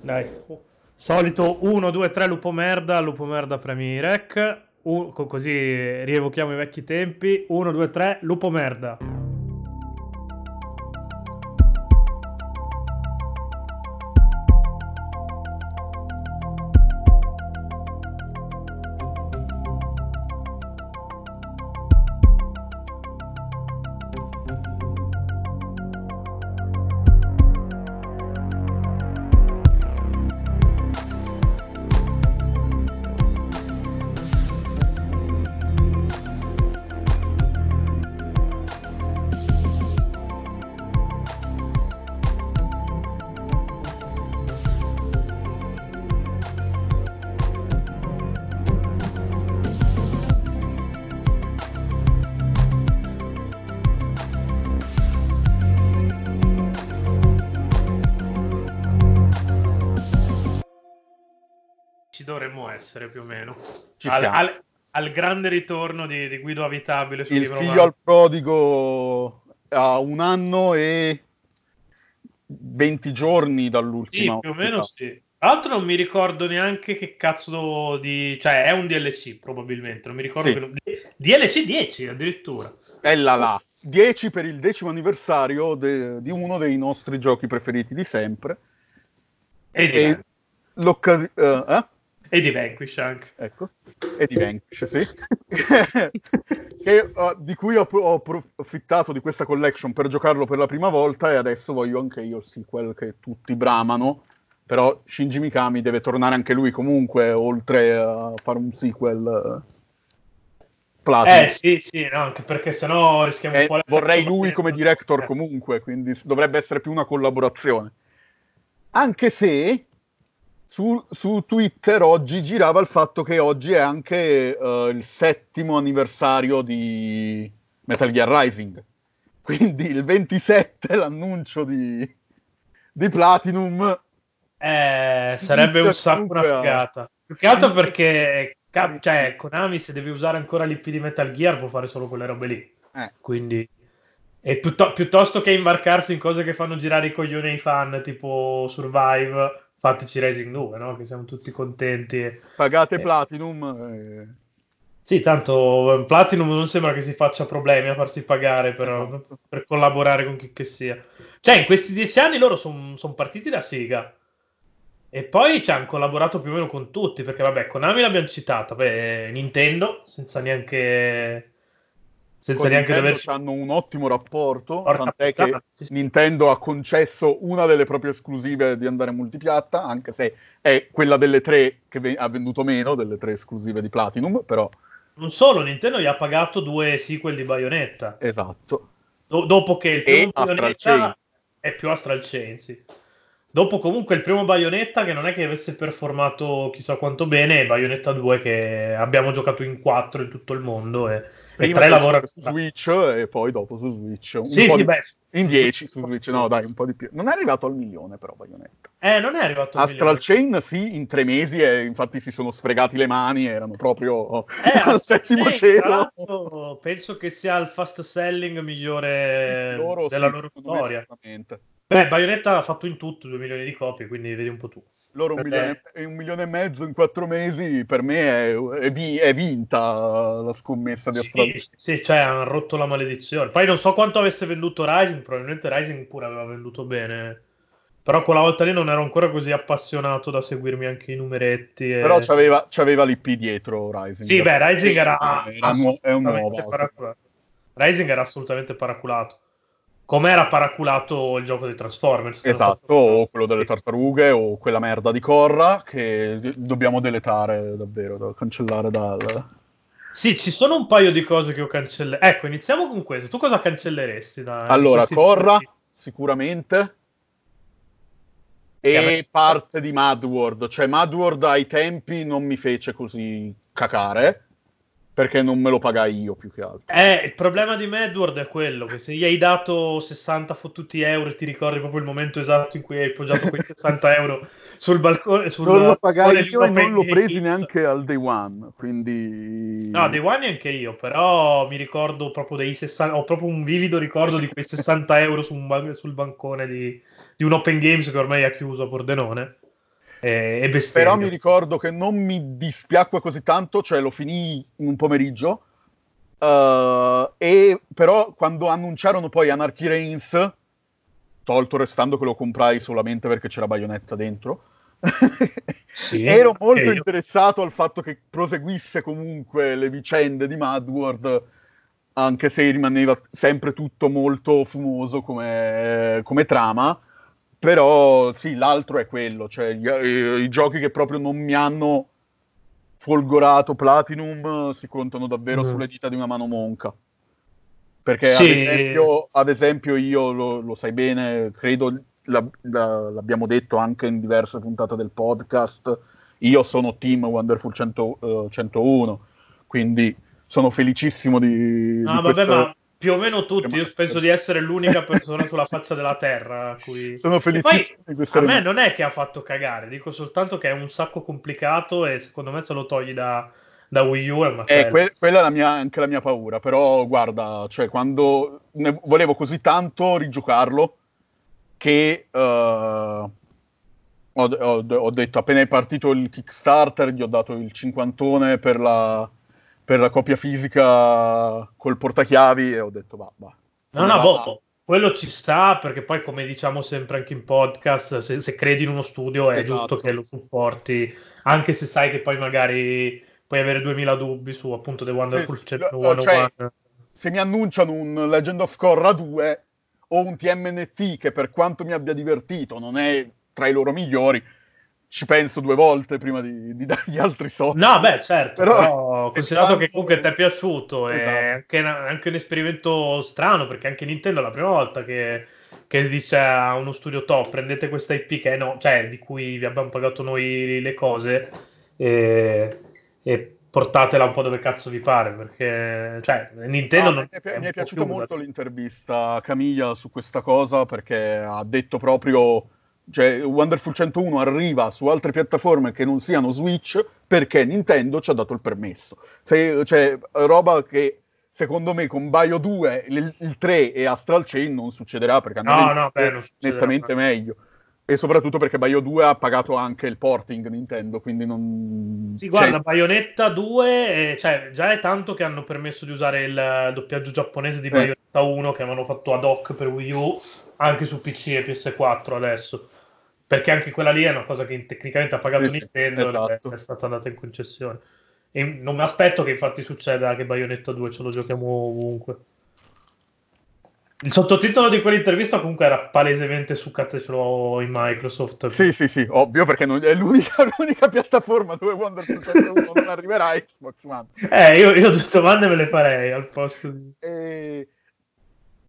Dai. Solito 1, 2, 3 Lupo Merda, Lupo Merda premi rec. Un- co- così rievochiamo i vecchi tempi. 1, 2, 3 Lupo Merda. Essere più o meno. Ci Al, al- al grande ritorno di, di Guido Avitabile su Il Libro figlio Mago. al prodigo ha un anno e 20 giorni Sì, dall'ultima. più o meno sì. Tra l'altro non mi ricordo neanche che cazzo di... Cioè, è un DLC probabilmente, non mi ricordo Sì. che... DLC 10 addirittura. È là là. 10 per il decimo anniversario de- di uno dei nostri giochi preferiti di sempre. E E l'occasione... eh? E di Vanquish anche. Ecco, e di Vanquish, sì. Che, uh, di cui ho, ho approfittato di questa collection per giocarlo per la prima volta e adesso voglio anche io il sequel che tutti bramano. Però Shinji Mikami deve tornare anche lui comunque, oltre a fare un sequel uh, Platinum. Eh sì, sì, no, anche perché sennò rischiamo E un po' Eh, vorrei lui come director Eh. comunque, quindi dovrebbe essere più una collaborazione. Anche se su, su Twitter oggi girava il fatto che oggi è anche eh, il settimo anniversario di Metal Gear Rising. Quindi il 27 l'annuncio di, di Platinum. Eh, sarebbe un sacco una figata. Più che altro perché cioè, Konami se devi usare ancora l'IP di Metal Gear può fare solo quelle robe lì. Eh, Quindi e piutto- piuttosto che imbarcarsi in cose che fanno girare i coglioni ai fan, tipo Survive, fateci Racing 2, no? Che siamo tutti contenti. pagate Eh. Platinum. eh, Sì, tanto eh, Platinum non sembra che si faccia problemi a farsi pagare per, Esatto. per collaborare con chi che sia. Cioè, in questi dieci anni loro sono partiti da Sega. E poi ci hanno collaborato più o meno con tutti, perché vabbè, Konami l'abbiamo citata, beh, Nintendo, senza neanche... Senza neanche Nintendo doverci... hanno un ottimo rapporto, Porca tant'è puttana, che sì, sì. Nintendo ha concesso una delle proprie esclusive di andare multipiatta, anche se è quella delle tre che ve- ha venduto meno, delle tre esclusive di Platinum, però Non solo, Nintendo gli ha pagato due sequel di Bayonetta. esatto. Do- dopo che il primo Astral Bayonetta Chain. è più Astral Chain, sì. Dopo comunque il primo Bayonetta che non è che avesse performato chissà quanto bene, e Bayonetta 2 che abbiamo giocato in 4 in tutto il mondo e, e Prima 3 è lavora uscito su Switch e poi dopo su Switch. Un Sì, sì, di- beh. In 10 su Switch, no dai, un po' di più. Non è arrivato al milione però Bayonetta. Eh, non è arrivato al Astral milione. Chain sì, in tre mesi e infatti si sono sfregati le mani, erano proprio Eh, al Astral settimo Chain, cielo. penso che sia il fast selling migliore Loro, della sì, loro storia. sicuramente. Beh, Bayonetta ha fatto in tutto 2 milioni di copie, quindi vedi un po' tu. Loro un Per milione, e un milione e mezzo in quattro mesi per me è, è è vinta la scommessa di Astral Sì, sì, cioè hanno rotto la maledizione. Poi non so quanto avesse venduto Rising, probabilmente Rising pure aveva venduto bene. Però quella volta lì non ero ancora così appassionato da seguirmi anche i numeretti. e- Però c'aveva, c'aveva l'IP dietro Rising. Sì, beh, Rising era, Era nu- è un assolutamente nuovo. paraculato. Rising era assolutamente paraculato. Come era paraculato il gioco dei Transformers. Esatto, o quello delle tartarughe o quella merda di Corra che dobbiamo deletare davvero, da cancellare dal... Sì, ci sono un paio di cose che ho cancellato. Ecco, iniziamo con questo. Tu cosa cancelleresti? Da, Allora, Corra giochi? sicuramente me- e parte di Madworld, cioè Madworld ai tempi non mi fece così cacare perché non me lo pagai io più che altro. Eh, il problema di Medward è quello che se gli hai dato 60 fottuti euro e ti ricordi proprio il momento esatto in cui hai poggiato quei 60 euro sul balcone. Sul non lo pagai io e non l'ho presi neanche al day one, quindi... No, dei One anche io, però mi ricordo proprio dei 60, ho proprio un vivido ricordo di quei 60 euro su un ban- sul bancone di, di un Open Games che ormai ha chiuso a Pordenone. E, e. Però mi ricordo che non mi dispiacque così tanto, cioè lo finì in un pomeriggio, uh, e però quando annunciarono poi Anarchy Reigns, tolto restando che lo comprai solamente perché c'era Bayonetta dentro, sì, ero molto interessato al fatto che proseguisse comunque le vicende di Madward anche se rimaneva sempre tutto molto fumoso come, come trama. Però sì, l'altro è quello, cioè i, i, i, giochi che proprio non mi hanno folgorato Platinum si contano davvero mm. sulle dita di una mano monca. Perché sì. ad, esempio, ad, esempio, io lo, lo sai bene, credo la, la, l'abbiamo detto anche in diverse puntate del podcast, io sono team Wonderful 100, uh, 101, quindi sono felicissimo di... No, di vabbè, questa... ma più o meno tutti, io penso di essere l'unica persona sulla faccia della terra a cui... Sono felicissimo di questa A me non è che ha fatto cagare, dico soltanto che è un sacco complicato e secondo me se lo togli da, da Wii U è una eh, que- quella è la mia, anche la mia paura, però guarda, cioè quando volevo così tanto rigiocarlo che... Uh ho, ho, ho, detto appena è partito il Kickstarter gli ho dato il cinquantone per la, per la copia fisica col portachiavi e ho detto va, va. No, no, boh, quello ci sta perché poi come diciamo sempre anche in podcast, se, se credi in uno studio è esatto. giusto che lo supporti, anche se sai che poi magari puoi avere 2000 dubbi su appunto The Wonderful sì, 101. Cioè, se mi annunciano un Legend of Korra 2 o un TMNT che per quanto mi abbia divertito non è tra i loro migliori, ci penso due volte prima di, di dargli altri soldi. No, beh, certo, però, però considerato tanto... che comunque ti è piaciuto, esatto. è anche, anche, un esperimento strano, perché anche Nintendo è la prima volta che, che dice a uno studio top, prendete questa IP che è no, cioè, di cui vi abbiamo pagato noi le cose e, e portatela un po' dove cazzo vi pare, perché cioè, Nintendo no, non mi è, mi è piaciuta molto l'intervista a Camilla su questa cosa, perché ha detto proprio cioè Wonderful 101 arriva su altre piattaforme che non siano Switch perché Nintendo ci ha dato il permesso. Se, cioè, roba che secondo me con Bio 2, il, il 3 e Astral Chain non succederà perché hanno no, no, beh, nettamente meglio. E soprattutto perché Bio 2 ha pagato anche il porting Nintendo, quindi non... Sì, guarda, cioè... Bayonetta 2, eh, cioè, già è tanto che hanno permesso di usare il doppiaggio giapponese di eh. Bayonetta 1 che avevano fatto ad hoc per Wii U, anche su PC e PS4 adesso perché anche quella lì è una cosa che tecnicamente ha pagato sì, Nintendo esatto. è, è stata andata in concessione. E non mi aspetto che infatti succeda che Bayonetta 2 ce lo giochiamo ovunque. Il sottotitolo di quell'intervista comunque era palesemente su cazzecelo in Microsoft. Sì, sì, sì, ovvio, perché non, è l'unica, l'unica, piattaforma dove Wonder 1 non arriverà Xbox One. Eh, io, io due domande me le farei al posto di... E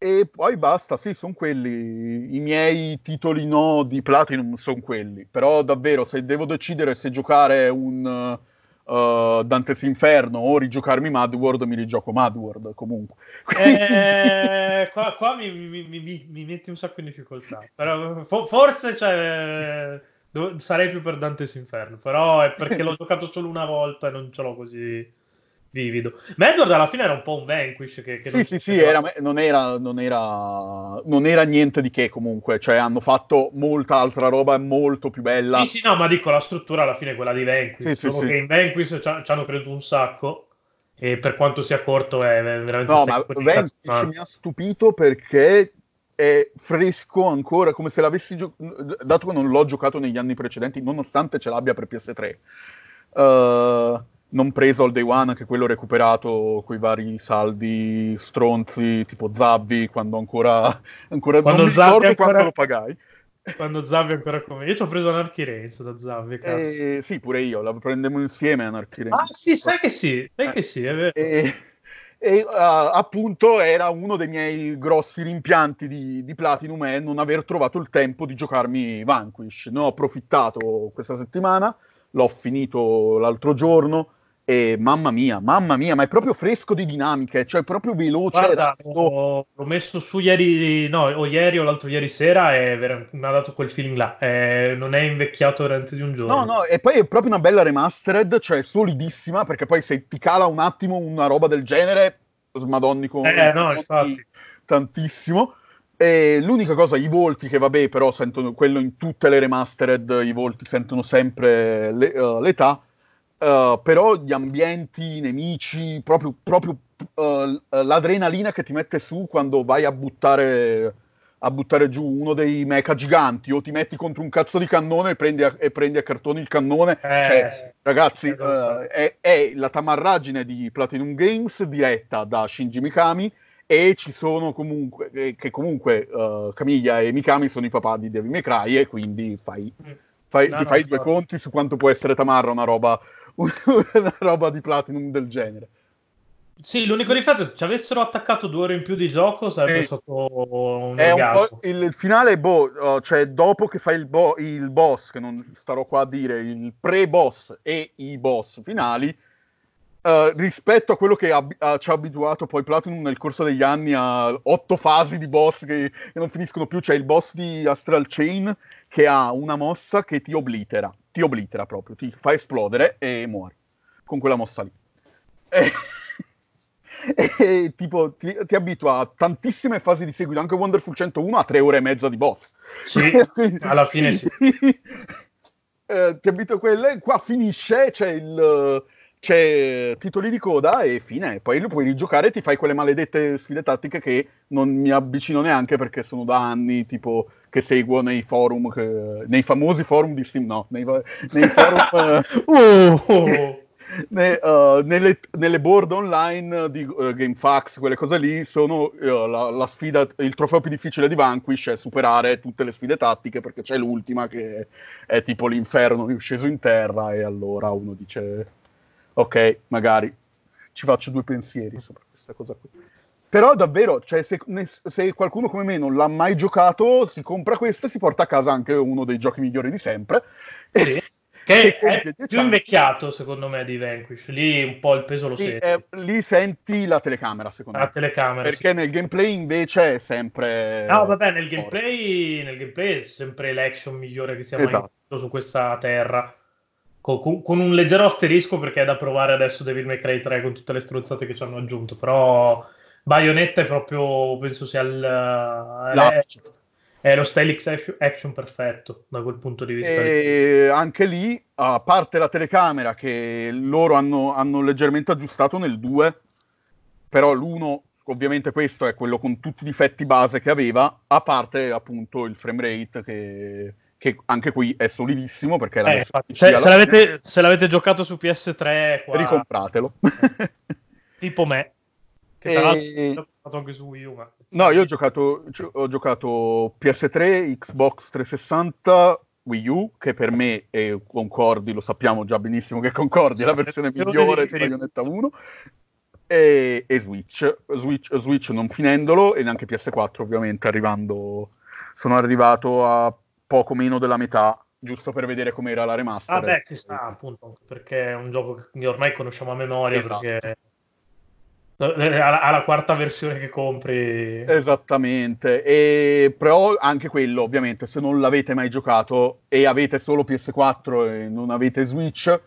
e poi basta, sì, sono quelli. I miei titoli no di Platinum sono quelli. Però davvero, se devo decidere se giocare un uh, Dante's Inferno o rigiocarmi Madworld, mi rigioco Madworld comunque. Eh, qua, qua mi, mi, mi, mi, metti un sacco in difficoltà. Però fo- forse cioè, dov- sarei più per Dante's Inferno. Però è perché l'ho giocato solo una volta e non ce l'ho così vivido. Medward alla fine era un po' un Vanquish che, che sì, sì, sì, era, non, era, non, era, non, era, niente di che comunque, cioè hanno fatto molta altra roba molto più bella. Sì, sì, no, ma dico, la struttura alla fine è quella di Vanquish, sì, solo sì, che sì. in Vanquish ci, hanno creduto un sacco e per quanto sia corto è veramente... No, ma Vanquish mi ha stupito perché è fresco ancora, come se l'avessi giocato, dato che non l'ho giocato negli anni precedenti, nonostante ce l'abbia per PS3. Uh, non preso al day one, anche quello recuperato con i vari saldi stronzi tipo Zabbi, quando ancora, ancora quando non mi ricordo ancora... quanto lo pagai. Quando Zabbi ancora come... Io ci ho preso Anarchy Reigns da Zabbi, cazzo. Eh, sì, pure io, la prendemmo insieme Anarchy Reigns. Ah sì, sai che sì, sai eh. che sì, è vero. E, e uh, appunto era uno dei miei grossi rimpianti di, di Platinum è non aver trovato il tempo di giocarmi Vanquish. Ne ho approfittato questa settimana, l'ho finito l'altro giorno, e mamma mia, mamma mia, ma è proprio fresco di dinamiche, cioè proprio veloce. Guarda, ho, l'ho messo su ieri, no, o ieri o l'altro ieri sera e ver- mi ha dato quel feeling là. Eh, non è invecchiato veramente di un giorno. No, no, e poi è proprio una bella remastered, cioè solidissima, perché poi se ti cala un attimo una roba del genere, smadonni con eh, no, infatti. tantissimo. E l'unica cosa, i volti che vabbè, però sentono quello in tutte le remastered, i volti sentono sempre le, uh, l'età, uh, però gli ambienti, i nemici, proprio, proprio uh, l'adrenalina che ti mette su quando vai a buttare, a buttare giù uno dei mecha giganti o ti metti contro un cazzo di cannone e prendi a, e prendi a cartone il cannone. Eh, cioè. Ragazzi, è, è la tamarragine di Platinum Games diretta da Shinji Mikami e ci sono comunque, eh, che comunque uh, Camiglia e Mikami sono i papà di Devil May Cry e quindi fai, mm. fai, no, ti no, fai no, due conti su quanto può essere Tamarra una roba, una roba di Platinum del genere. Sì, l'unico difetto è se ci avessero attaccato due ore in più di gioco sarebbe eh, stato un, è un il, il, finale, boh, uh, cioè dopo che fai il, bo- il boss, che non starò qua a dire, il pre-boss e i boss finali, Uh, rispetto a quello che ab- uh, ci ha abituato poi Platinum nel corso degli anni a otto fasi di boss che, che, non finiscono più. C'è il boss di Astral Chain che ha una mossa che ti oblitera, ti oblitera proprio, ti fa esplodere e muori con quella mossa lì. E, e tipo ti, ti, abitua a tantissime fasi di seguito, anche Wonderful 101 a tre ore e mezza di boss. Sì, alla fine sì. eh, ti abitua a quelle, qua finisce, c'è il c'è titoli di coda e fine. Poi lo puoi rigiocare e ti fai quelle maledette sfide tattiche che non mi avvicino neanche perché sono da anni tipo che seguo nei forum, che, nei famosi forum di Steam, no, nei, nei forum... uh, ne, uh, nelle, nelle, board online di uh, GameFAQs, quelle cose lì, sono uh, la, la, sfida, il trofeo più difficile di Vanquish è superare tutte le sfide tattiche perché c'è l'ultima che è tipo l'inferno sceso in terra e allora uno dice ok, magari ci faccio due pensieri sopra questa cosa qui. Però davvero, cioè, se, se, qualcuno come me non l'ha mai giocato, si compra questo e si porta a casa anche uno dei giochi migliori di sempre. Sì. Che è più invecchiato, secondo me, di Vanquish. Lì un po' il peso lo senti. Eh, lì senti la telecamera, secondo la me. Telecamera, Perché sì. nel gameplay invece è sempre... No, vabbè, nel gameplay, nel gameplay, è sempre l'action migliore che sia mai esatto. su questa terra con, con, un leggero asterisco perché è da provare adesso Devil May Cry 3 con tutte le stronzate che ci hanno aggiunto, però Bayonetta è proprio, penso sia il... È, è lo style action perfetto da quel punto di vista. E anche lì, a parte la telecamera che loro hanno, hanno leggermente aggiustato nel 2, però l'1 ovviamente questo è quello con tutti i difetti base che aveva, a parte appunto il frame rate che che anche qui è solidissimo perché eh, infatti, se, se, l'avete, se, l'avete, giocato su PS3 qua... ricompratelo tipo me che tra e... l'altro ho giocato anche su Wii U ma... no io ho giocato, ho giocato PS3 Xbox 360 Wii U che per me è Concordi lo sappiamo già benissimo che Concordi è la versione migliore di Bayonetta 1 e, e Switch. Switch Switch non finendolo e neanche PS4 ovviamente arrivando sono arrivato a poco meno della metà, giusto per vedere com'era la remaster. Ah, beh, ci sta appunto, perché è un gioco che ormai conosciamo a memoria, esatto. perché alla quarta versione che compri. Esattamente, e però anche quello, ovviamente, se non l'avete mai giocato e avete solo PS4 e non avete Switch,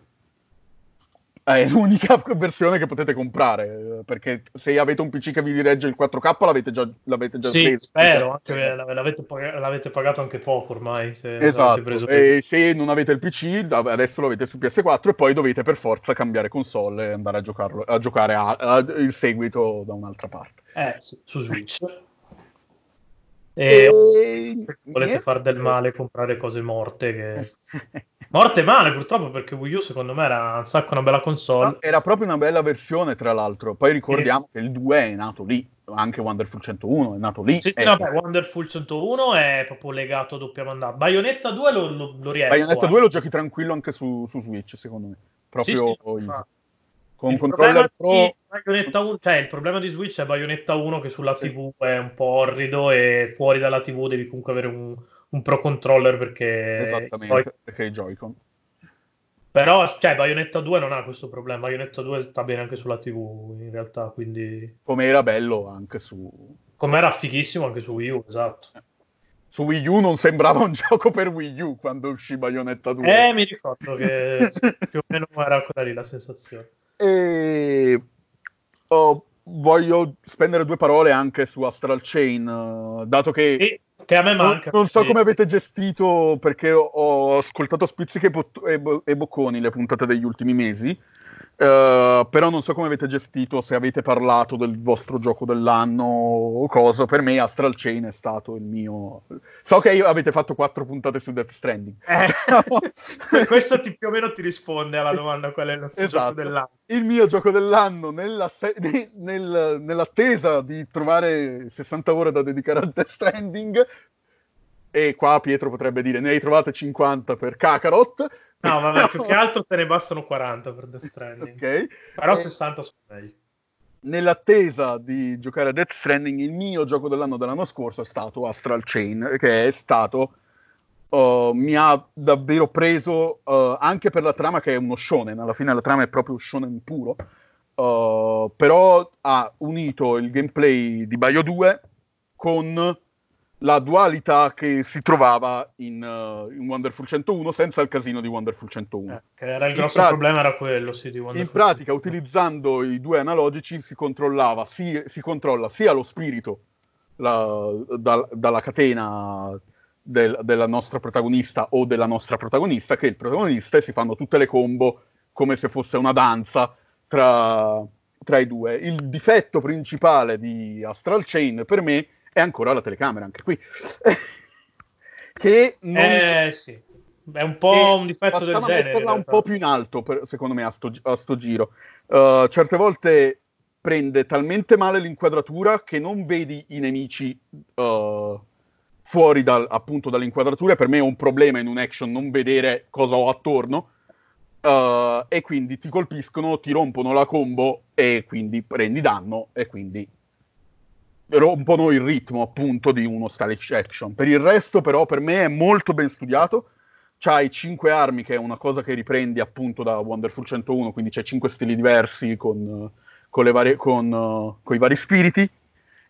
è l'unica versione che potete comprare perché se avete un PC che vi regge il 4K l'avete già, l'avete già sì, preso spero anche, l'avete, l'avete, pagato anche poco ormai se esatto e se non avete il PC adesso lo avete su PS4 e poi dovete per forza cambiare console e andare a, giocarlo, a giocare a, a, il seguito da un'altra parte. Eh, su Switch. E, e... volete fare del male comprare cose morte che Morte male purtroppo perché Wii U secondo me era un sacco una bella console. Era proprio una bella versione tra l'altro. Poi ricordiamo sì. che il 2 è nato lì, anche Wonderful 101 è nato lì. Sì, sì no, beh, Wonderful 101 è proprio legato a doppia mandata. Bayonetta 2 lo, lo, lo riesco. Bayonetta 2 lo giochi tranquillo anche su, su Switch secondo me. Proprio sì, sì, con il controller pro... Bayonetta 1, cioè, il problema di Switch è Bayonetta 1 che sulla TV è un po' orrido e fuori dalla TV devi comunque avere un un pro controller perché... Esattamente, poi... perché i Joy-Con. Però, cioè, Bayonetta 2 non ha questo problema. Bayonetta 2 sta bene anche sulla TV, in realtà, quindi... Come era bello anche su... Come era fighissimo anche su Wii U, esatto. Su Wii U non sembrava un gioco per Wii U quando uscì Bayonetta 2. Eh, mi ricordo che più o meno era quella lì la sensazione. E... Oh, voglio spendere due parole anche su Astral Chain, dato che... E che a me manca. Non, non so come avete gestito, perché ho, ho ascoltato spizziche e, e, bocconi le puntate degli ultimi mesi. Uh, però non so come avete gestito, se avete parlato del vostro gioco dell'anno o cosa. Per me Astral Chain è stato il mio... So che avete fatto quattro puntate su Death Stranding. Eh, no. Questo ti, più o meno ti risponde alla domanda qual è il nostro esatto. gioco dell'anno. Il mio gioco dell'anno, nella se- nel, nell'attesa di trovare 60 ore da dedicare a Death Stranding, e qua Pietro potrebbe dire ne hai trovate 50 per Kakarot No, vabbè, più che altro te ne bastano 40 per Death Stranding. Ok. Però e... 60 sono meglio. Nell'attesa di giocare a Death Stranding, il mio gioco dell'anno dell'anno scorso è stato Astral Chain, che è stato... Uh, mi ha davvero preso uh, anche per la trama che è uno shonen, alla fine la trama è proprio shonen puro, uh, però ha unito il gameplay di Bio 2 con la dualità che si trovava in, uh, in, Wonderful 101 senza il casino di Wonderful 101. Eh, che era il grosso pratica, problema era quello, sì, di Wonderful In pratica, utilizzando i due analogici si controllava, si, si controlla sia lo spirito la, da, dalla catena del, della nostra protagonista o della nostra protagonista che il protagonista e si fanno tutte le combo come se fosse una danza tra, tra i due. Il difetto principale di Astral Chain per me è ancora la telecamera, anche qui. che non... Eh sì, è un po' un difetto del genere. metterla un po' più in alto, per, secondo me, a sto, a sto giro. Uh, certe volte prende talmente male l'inquadratura che non vedi i nemici uh, fuori dal, appunto dall'inquadratura. Per me è un problema in un action non vedere cosa ho attorno. Uh, e quindi ti colpiscono, ti rompono la combo e quindi prendi danno e quindi rompono il ritmo appunto di uno stylish action. Per il resto, però, per me è molto ben studiato. C'hai cinque armi, che è una cosa che riprendi appunto da Wonderful 101, quindi c'è cinque stili diversi con, con, varie, con, con i vari spiriti.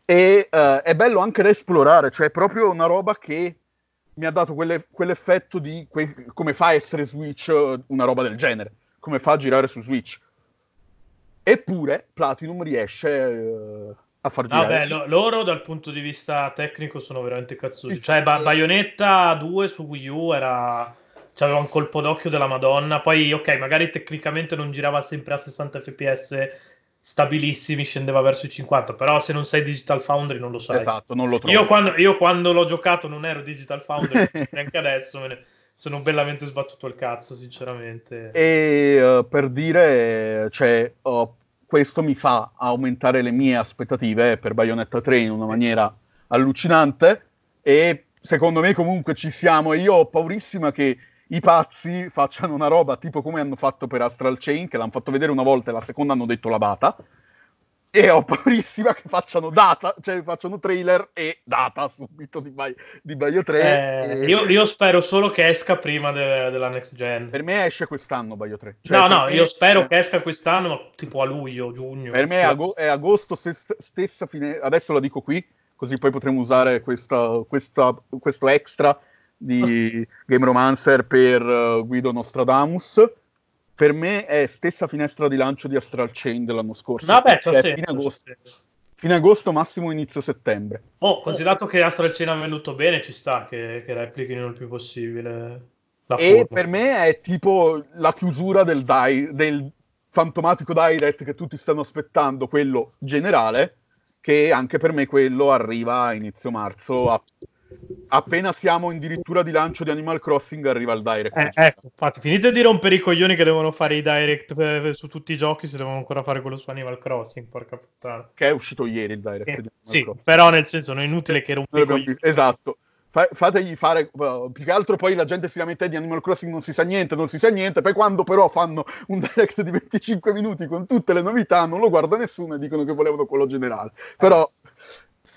E uh, è bello anche da esplorare, cioè è proprio una roba che mi ha dato quelle, quell'effetto di que- come fa a essere Switch uh, una roba del genere, come fa a girare su Switch. Eppure Platinum riesce uh, a far girare. Vabbè, lo, loro dal punto di vista tecnico sono veramente cazzuti. Sì, cioè, ba- Bayonetta 2 su Wii U era... C'aveva un colpo d'occhio della Madonna. Poi, ok, magari tecnicamente non girava sempre a 60 fps stabilissimi, scendeva verso i 50, però se non sei Digital Foundry non lo sai. Esatto, non lo trovo. Io quando, io quando l'ho giocato non ero Digital Foundry, neanche adesso me ne sono bellamente sbattuto il cazzo, sinceramente. E uh, per dire, cioè, uh, questo mi fa aumentare le mie aspettative per Bayonetta 3 in una maniera allucinante e secondo me comunque ci siamo. E io ho paurissima che i pazzi facciano una roba tipo come hanno fatto per Astral Chain che l'hanno fatto vedere una volta e la seconda hanno detto la data e ho paurissima che facciano data, cioè facciano trailer e data subito di, Bio, di Bio 3. Eh, e... io, io, spero solo che esca prima de- della next gen. Per me esce quest'anno Bio 3. Cioè, no, no, me... io spero che esca quest'anno, tipo a luglio, giugno. Per me è, ag- è agosto stessa, stessa fine, adesso la dico qui, così poi potremo usare questa, questa, questo extra di Game Romancer per uh, Guido Nostradamus per me è stessa finestra di lancio di Astral Chain dell'anno scorso. Vabbè, cioè fine agosto. Fine agosto, massimo inizio settembre. Oh, considerato che Astral Chain ha venuto bene, ci sta che, che replichino il più possibile. E forma. per me è tipo la chiusura del, di- del fantomatico direct che tutti stanno aspettando, quello generale, che anche per me quello arriva a inizio marzo, a appena siamo addirittura di lancio di Animal Crossing arriva il direct. Eh, ecco, infatti, finite di rompere i coglioni che devono fare i direct per, su tutti i giochi se devono ancora fare quello su Animal Crossing, porca puttana. Che è uscito ieri il direct. Eh, sì, Crossing. però nel senso non è inutile che rompi i coglioni. Esatto. Fa- fategli fare uh, più che altro poi la gente si lamenta di Animal Crossing non si sa niente, non si sa niente, poi quando però fanno un direct di 25 minuti con tutte le novità non lo guarda nessuno e dicono che volevano quello generale. Però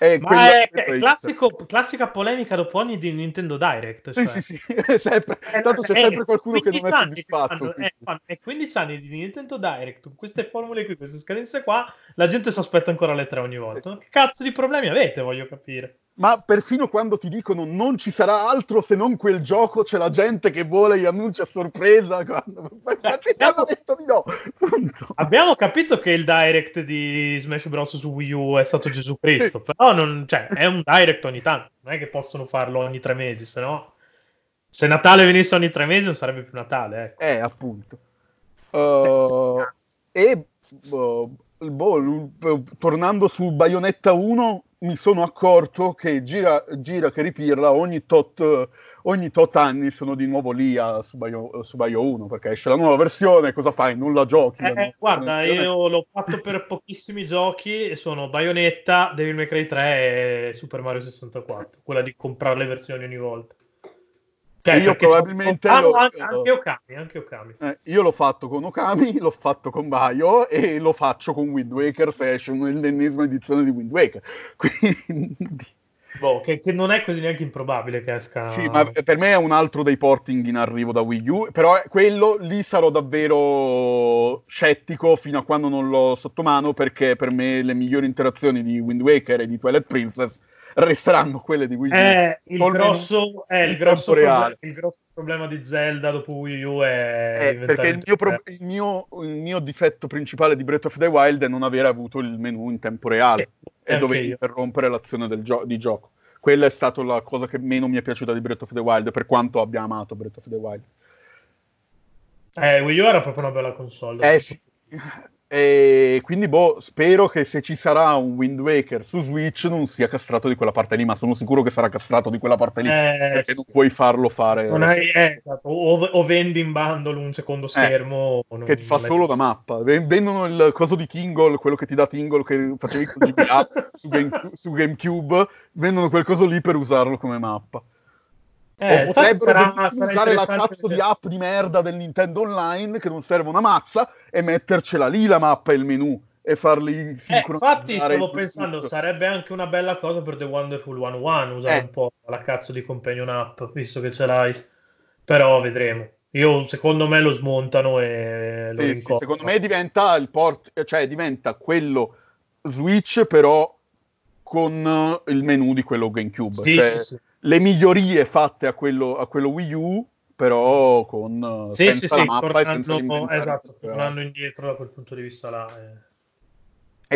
è Ma è, è classico, classica polemica dopo ogni di Nintendo Direct. Cioè. Sì, sì, sì, sempre. Eh, Tanto c'è eh, sempre qualcuno che non è soddisfatto. Fanno, eh, è 15 anni di Nintendo Direct, con queste formule qui, queste scadenze qua, la gente si aspetta ancora le tre ogni volta. Che cazzo di problemi avete, voglio capire. Ma perfino quando ti dicono non ci sarà altro se non quel gioco, c'è la gente che vuole gli annunci a sorpresa. Quando... Infatti cioè, abbiamo... detto di no. Abbiamo capito che il direct di Smash Bros. su Wii U è stato Gesù Cristo, però non, cioè, è un direct ogni tanto, non è che possono farlo ogni tre mesi, se no... Se Natale venisse ogni tre mesi non sarebbe più Natale, ecco. Eh, appunto. Uh, e uh, boh, tornando su Bayonetta 1 mi sono accorto che gira, gira che ripirla ogni tot, ogni tot anni sono di nuovo lì a, su, Bayo, su Bayo 1 perché esce la nuova versione cosa fai? non la giochi? Eh, la guarda io l'ho fatto per pochissimi giochi e sono Bayonetta, Devil May Cry 3 e Super Mario 64 quella di comprare le versioni ogni volta cioè, io probabilmente lo, anche, anche, Okami, anche Okami. Eh, io l'ho fatto con Okami, l'ho fatto con Baio e lo faccio con Wind Waker se esce un'ennesima edizione di Wind Waker. Quindi... Boh, che, che, non è così neanche improbabile che esca. Sì, ma per me è un altro dei porting in arrivo da Wii U. Però quello lì sarò davvero scettico fino a quando non l'ho sotto mano. Perché per me le migliori interazioni di Wind Waker e di Twilight Princess resteranno quelle di Wii U. Eh, il, grosso, eh, il, grosso problema, il, grosso, problema, di Zelda dopo Wii U è... Eh, perché il mio, pro- il, mio, il mio, difetto principale di Breath of the Wild è non aver avuto il menu in tempo reale sì, e dover interrompere l'azione gio- di gioco. Quella è stata la cosa che meno mi è piaciuta di Breath of the Wild, per quanto abbia amato Breath of the Wild. Eh, Wii U era proprio una bella console. Eh sì. E quindi, boh, spero che se ci sarà un Wind Waker su Switch non sia castrato di quella parte lì, ma sono sicuro che sarà castrato di quella parte lì, eh, perché sì. non puoi farlo fare. Hai, eh, esatto. o, o, vendi in bundle un secondo eh, schermo. Eh, non, che ti fa solo da mappa. Vendono il coso di Tingle, quello che ti dà Tingle che facevi con GBA su, Game, su GameCube, vendono quel coso lì per usarlo come mappa. Eh, o potrebbero sarà, sarà usare la cazzo perché... di app di merda del Nintendo Online che non serve una mazza e mettercela lì la mappa e il menu e farli eh, infatti stavo pensando tutto. sarebbe anche una bella cosa per The Wonderful 101 usare eh. un po' la cazzo di companion app visto che ce l'hai però vedremo io secondo me lo smontano e lo sì, sì, secondo me diventa il port cioè diventa quello Switch però con il menu di quello GameCube sì, cioè, sì, sì le migliorie fatte a quello, a quello Wii U, però con sì, senza sì, la sì, mappa e senza esatto, tornando indietro da quel punto di vista là. Eh.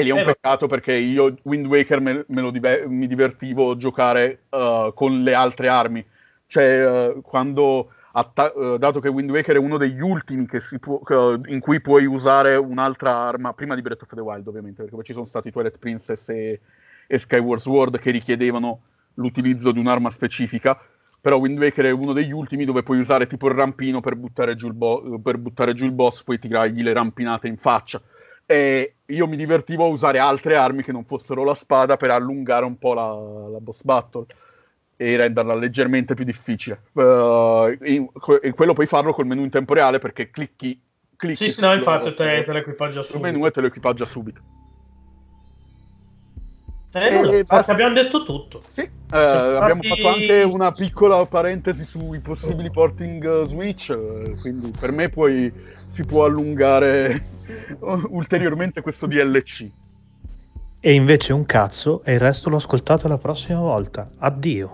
E lì è un eh, peccato perché io Wind Waker me, me lo diver- mi divertivo a giocare uh, con le altre armi. Cioè, uh, quando, atta- uh, dato che Wind Waker è uno degli ultimi può, in cui puoi usare un'altra arma, prima di Breath of the Wild ovviamente, perché poi ci sono stati Twilight Princess e, e Skyward Sword che richiedevano l'utilizzo di un'arma specifica, però Wind Waker è uno degli ultimi dove puoi usare tipo il rampino per buttare giù il, bo- per buttare giù il boss, poi tirargli le rampinate in faccia. E io mi divertivo a usare altre armi che non fossero la spada per allungare un po' la, la boss battle e renderla leggermente più difficile. Uh, in, e quello puoi farlo col menu in tempo reale perché clicchi. clicchi sì, sì, no, infatti te, te l'equipaggia subito. Il menu e te lo equipaggia subito. Eh, basta... abbiamo detto tutto. Sì, eh, abbiamo fatto anche una piccola parentesi sui possibili porting uh, Switch, eh, quindi per me poi si può allungare ulteriormente questo DLC. E invece un cazzo e il resto lo ascoltate la prossima volta. Addio.